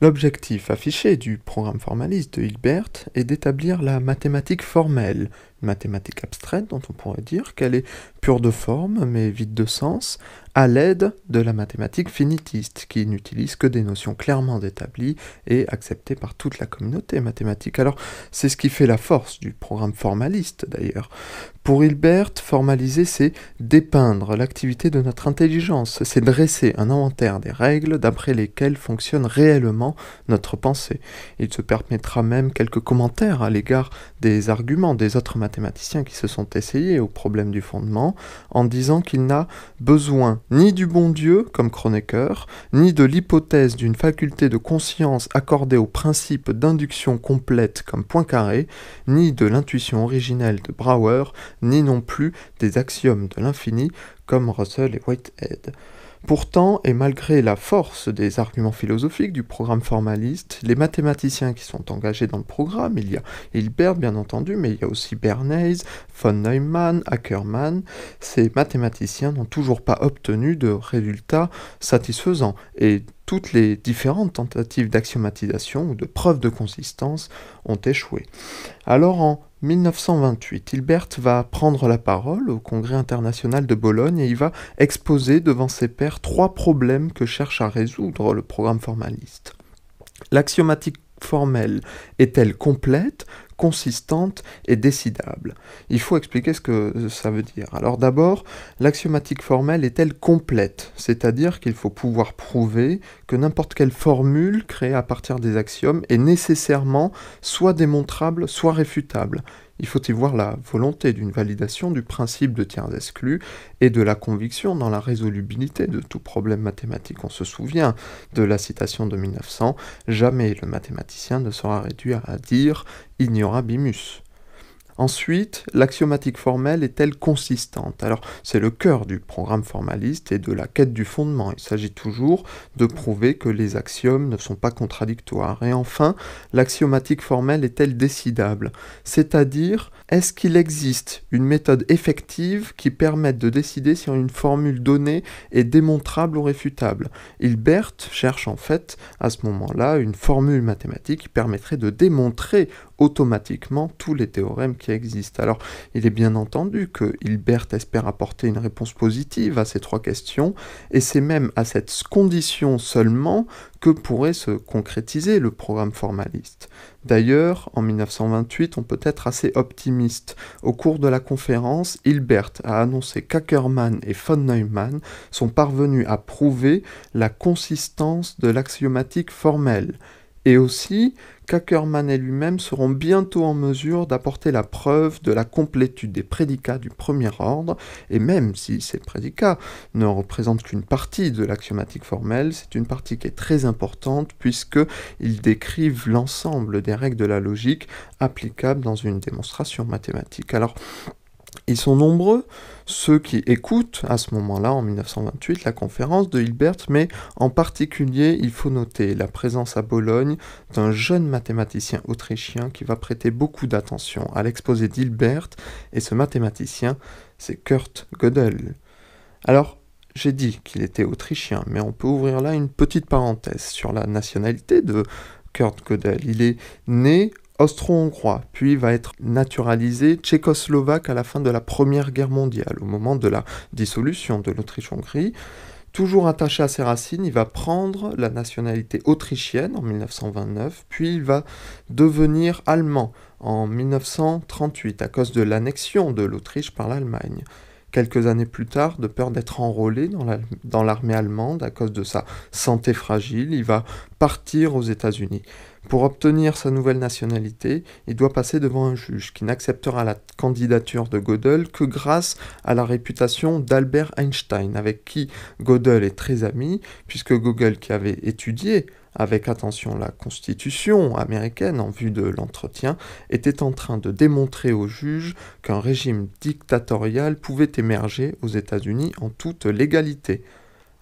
L'objectif affiché du programme formaliste de Hilbert est d'établir la mathématique formelle, mathématique abstraite dont on pourrait dire qu'elle est pure de forme mais vide de sens, à l'aide de la mathématique finitiste, qui n'utilise que des notions clairement établies et acceptées par toute la communauté mathématique. Alors, c'est ce qui fait la force du programme formaliste, d'ailleurs. Pour Hilbert, formaliser, c'est dépeindre l'activité de notre intelligence, c'est dresser un inventaire des règles d'après lesquelles fonctionne réellement notre pensée. Il se permettra même quelques commentaires à l'égard des arguments des autres mathématiciens qui se sont essayés au problème du fondement, en disant qu'il n'a besoin ni du bon Dieu, comme Kronecker, ni de l'hypothèse d'une faculté de conscience accordée au principe d'induction complète comme Poincaré, ni de l'intuition originelle de Brouwer, ni non plus des axiomes de l'infini comme Russell et Whitehead. Pourtant, et malgré la force des arguments philosophiques du programme formaliste, les mathématiciens qui sont engagés dans le programme, il y a Hilbert bien entendu, mais il y a aussi Bernays, von Neumann, Ackermann, ces mathématiciens n'ont toujours pas obtenu de résultats satisfaisants, toutes les différentes tentatives d'axiomatisation ou de preuve de consistance ont échoué. Alors en 1928, Hilbert va prendre la parole au Congrès international de Bologne et il va exposer devant ses pairs trois problèmes que cherche à résoudre le programme formaliste. L'axiomatique formelle est-elle complète? Consistante et décidable. Il faut expliquer ce que ça veut dire. Alors d'abord, l'axiomatique formelle est-elle complète C'est-à-dire qu'il faut pouvoir prouver que n'importe quelle formule créée à partir des axiomes est nécessairement soit démontrable, soit réfutable. Il faut y voir la volonté d'une validation du principe de tiers exclus et de la conviction dans la résolubilité de tout problème mathématique. On se souvient de la citation de 1900 Jamais le mathématicien ne sera réduit à dire ignorabimus. Ensuite, l'axiomatique formelle est-elle consistante? Alors, c'est le cœur du programme formaliste et de la quête du fondement. Il s'agit toujours de prouver que les axiomes ne sont pas contradictoires. Et enfin, l'axiomatique formelle est-elle décidable? C'est-à-dire, est-ce qu'il existe une méthode effective qui permette de décider si une formule donnée est démontrable ou réfutable? Hilbert cherche en fait à ce moment-là une formule mathématique qui permettrait de démontrer automatiquement tous les théorèmes qui existent. Alors, il est bien entendu que Hilbert espère apporter une réponse positive à ces trois questions, et c'est même à cette condition seulement que pourrait se concrétiser le programme formaliste. D'ailleurs, en 1928, on peut être assez optimiste. Au cours de la conférence, Hilbert a annoncé qu'Ackermann et von Neumann sont parvenus à prouver la consistance de l'axiomatique formelle et aussi qu'Ackermann et lui-même seront bientôt en mesure d'apporter la preuve de la complétude des prédicats du premier ordre, et même si ces prédicats ne représentent qu'une partie de l'axiomatique formelle, c'est une partie qui est très importante puisqu'ils décrivent l'ensemble des règles de la logique applicables dans une démonstration mathématique. Alors, ils sont nombreux, ceux qui écoutent à ce moment-là, en 1928, la conférence de Hilbert, mais en particulier, il faut noter la présence à Bologne d'un jeune mathématicien autrichien qui va prêter beaucoup d'attention à l'exposé d'Hilbert, et ce mathématicien, c'est Kurt Gödel. Alors, j'ai dit qu'il était autrichien, mais on peut ouvrir là une petite parenthèse sur la nationalité de Kurt Gödel. Il est né austro-hongrois, puis va être naturalisé tchécoslovaque à la fin de la Première Guerre mondiale, au moment de la dissolution de l'Autriche-Hongrie. Toujours attaché à ses racines, il va prendre la nationalité autrichienne en 1929, puis il va devenir allemand en 1938 à cause de l'annexion de l'Autriche par l'Allemagne. Quelques années plus tard, de peur d'être enrôlé dans l'armée allemande à cause de sa santé fragile, il va partir aux États-Unis. Pour obtenir sa nouvelle nationalité, il doit passer devant un juge qui n'acceptera la candidature de Gödel que grâce à la réputation d'Albert Einstein, avec qui Gödel est très ami, puisque Gödel, qui avait étudié avec attention la constitution américaine en vue de l'entretien, était en train de démontrer au juge qu'un régime dictatorial pouvait émerger aux États-Unis en toute légalité.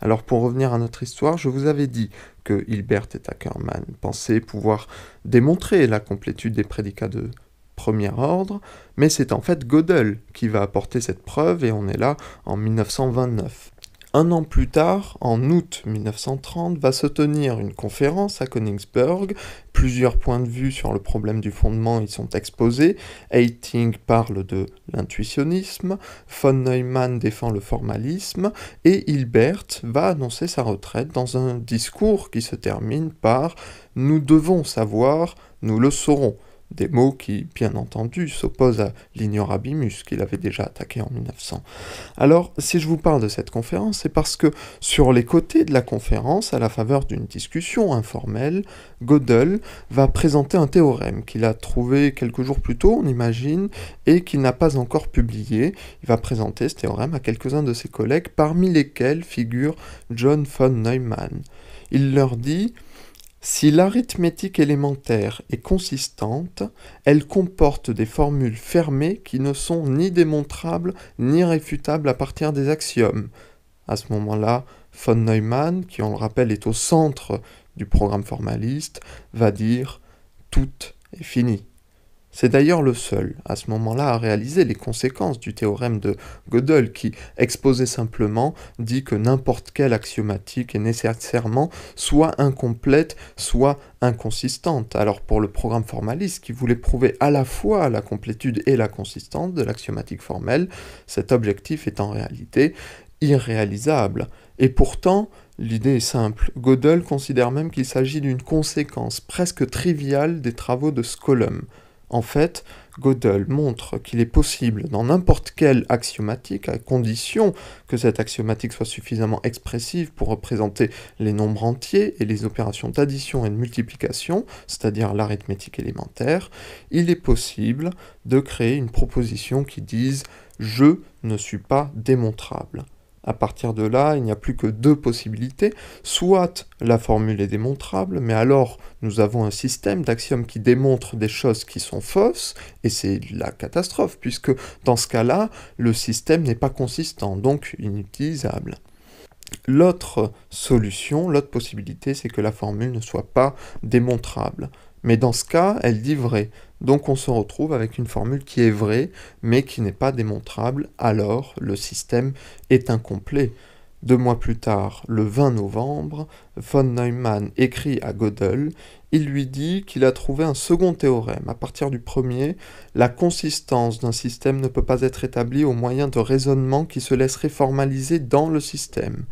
Alors pour revenir à notre histoire, je vous avais dit que Hilbert et Ackermann pensaient pouvoir démontrer la complétude des prédicats de premier ordre, mais c'est en fait Gödel qui va apporter cette preuve et on est là en 1929. Un an plus tard, en août 1930, va se tenir une conférence à Königsberg. Plusieurs points de vue sur le problème du fondement y sont exposés. Eiting parle de l'intuitionnisme, von Neumann défend le formalisme, et Hilbert va annoncer sa retraite dans un discours qui se termine par Nous devons savoir, nous le saurons des mots qui, bien entendu, s'opposent à l'ignorabimus qu'il avait déjà attaqué en 1900. Alors, si je vous parle de cette conférence, c'est parce que sur les côtés de la conférence, à la faveur d'une discussion informelle, Gödel va présenter un théorème qu'il a trouvé quelques jours plus tôt, on imagine, et qu'il n'a pas encore publié. Il va présenter ce théorème à quelques-uns de ses collègues, parmi lesquels figure John von Neumann. Il leur dit si l'arithmétique élémentaire est consistante, elle comporte des formules fermées qui ne sont ni démontrables ni réfutables à partir des axiomes. À ce moment-là, von Neumann, qui on le rappelle est au centre du programme formaliste, va dire tout est fini. C'est d'ailleurs le seul, à ce moment-là, à réaliser les conséquences du théorème de Gödel, qui, exposé simplement, dit que n'importe quelle axiomatique est nécessairement soit incomplète, soit inconsistante. Alors pour le programme formaliste, qui voulait prouver à la fois la complétude et la consistance de l'axiomatique formelle, cet objectif est en réalité irréalisable. Et pourtant, L'idée est simple. Gödel considère même qu'il s'agit d'une conséquence presque triviale des travaux de Skolem. En fait, Gödel montre qu'il est possible dans n'importe quelle axiomatique, à condition que cette axiomatique soit suffisamment expressive pour représenter les nombres entiers et les opérations d'addition et de multiplication, c'est-à-dire l'arithmétique élémentaire, il est possible de créer une proposition qui dise je ne suis pas démontrable. À partir de là, il n'y a plus que deux possibilités. Soit la formule est démontrable, mais alors nous avons un système d'axiomes qui démontre des choses qui sont fausses, et c'est la catastrophe, puisque dans ce cas-là, le système n'est pas consistant, donc inutilisable. L'autre solution, l'autre possibilité, c'est que la formule ne soit pas démontrable. Mais dans ce cas, elle dit vrai. Donc on se retrouve avec une formule qui est vraie, mais qui n'est pas démontrable, alors le système est incomplet. Deux mois plus tard, le 20 novembre, von Neumann écrit à Gödel, il lui dit qu'il a trouvé un second théorème. À partir du premier, la consistance d'un système ne peut pas être établie au moyen de raisonnements qui se laisseraient formaliser dans le système.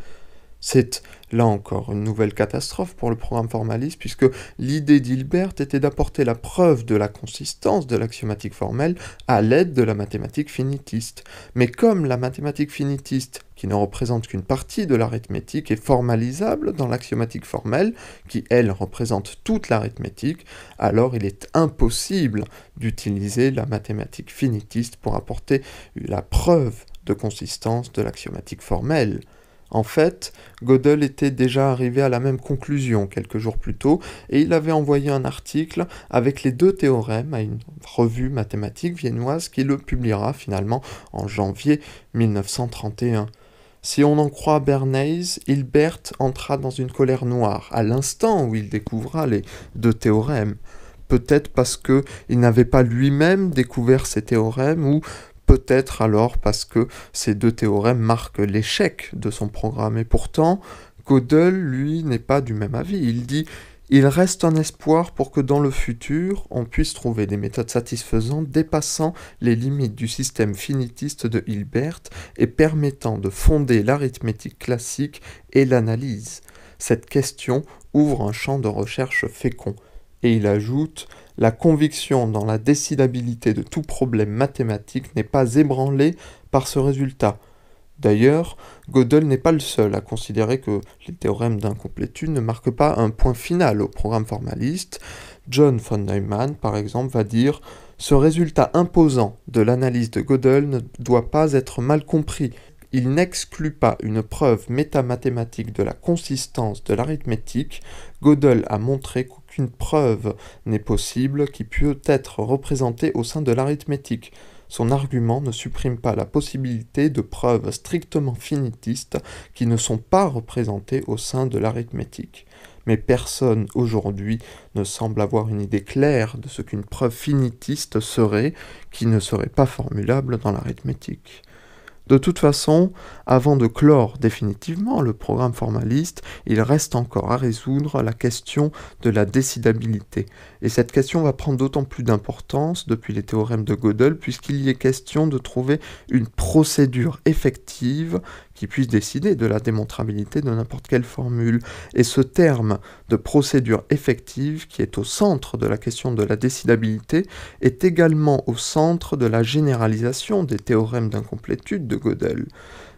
C'est là encore une nouvelle catastrophe pour le programme formaliste, puisque l'idée d'Hilbert était d'apporter la preuve de la consistance de l'axiomatique formelle à l'aide de la mathématique finitiste. Mais comme la mathématique finitiste, qui ne représente qu'une partie de l'arithmétique, est formalisable dans l'axiomatique formelle, qui elle représente toute l'arithmétique, alors il est impossible d'utiliser la mathématique finitiste pour apporter la preuve de consistance de l'axiomatique formelle. En fait, Gödel était déjà arrivé à la même conclusion quelques jours plus tôt, et il avait envoyé un article avec les deux théorèmes à une revue mathématique viennoise qui le publiera finalement en janvier 1931. Si on en croit Bernays, Hilbert entra dans une colère noire à l'instant où il découvra les deux théorèmes. Peut-être parce qu'il n'avait pas lui-même découvert ces théorèmes, ou peut-être alors parce que ces deux théorèmes marquent l'échec de son programme. Et pourtant, Gödel, lui, n'est pas du même avis. Il dit il reste un espoir pour que dans le futur, on puisse trouver des méthodes satisfaisantes dépassant les limites du système finitiste de Hilbert et permettant de fonder l'arithmétique classique et l'analyse. Cette question ouvre un champ de recherche fécond. Et il ajoute la conviction dans la décidabilité de tout problème mathématique n'est pas ébranlée par ce résultat. D'ailleurs, Gödel n'est pas le seul à considérer que les théorèmes d'incomplétude ne marquent pas un point final au programme formaliste. John von Neumann, par exemple, va dire Ce résultat imposant de l'analyse de Gödel ne doit pas être mal compris. Il n'exclut pas une preuve métamathématique de la consistance de l'arithmétique. Gödel a montré qu'une preuve n'est possible qui peut être représentée au sein de l'arithmétique. Son argument ne supprime pas la possibilité de preuves strictement finitistes qui ne sont pas représentées au sein de l'arithmétique. Mais personne aujourd'hui ne semble avoir une idée claire de ce qu'une preuve finitiste serait, qui ne serait pas formulable dans l'arithmétique. De toute façon, avant de clore définitivement le programme formaliste, il reste encore à résoudre la question de la décidabilité. Et cette question va prendre d'autant plus d'importance depuis les théorèmes de Gödel, puisqu'il y est question de trouver une procédure effective qui puisse décider de la démontrabilité de n'importe quelle formule. Et ce terme de procédure effective, qui est au centre de la question de la décidabilité, est également au centre de la généralisation des théorèmes d'incomplétude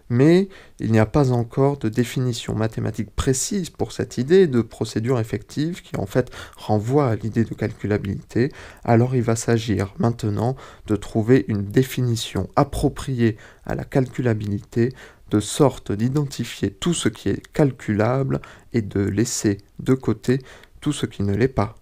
Mais il n'y a pas encore de définition mathématique précise pour cette idée de procédure effective qui en fait renvoie à l'idée de calculabilité. Alors il va s'agir maintenant de trouver une définition appropriée à la calculabilité de sorte d'identifier tout ce qui est calculable et de laisser de côté tout ce qui ne l'est pas.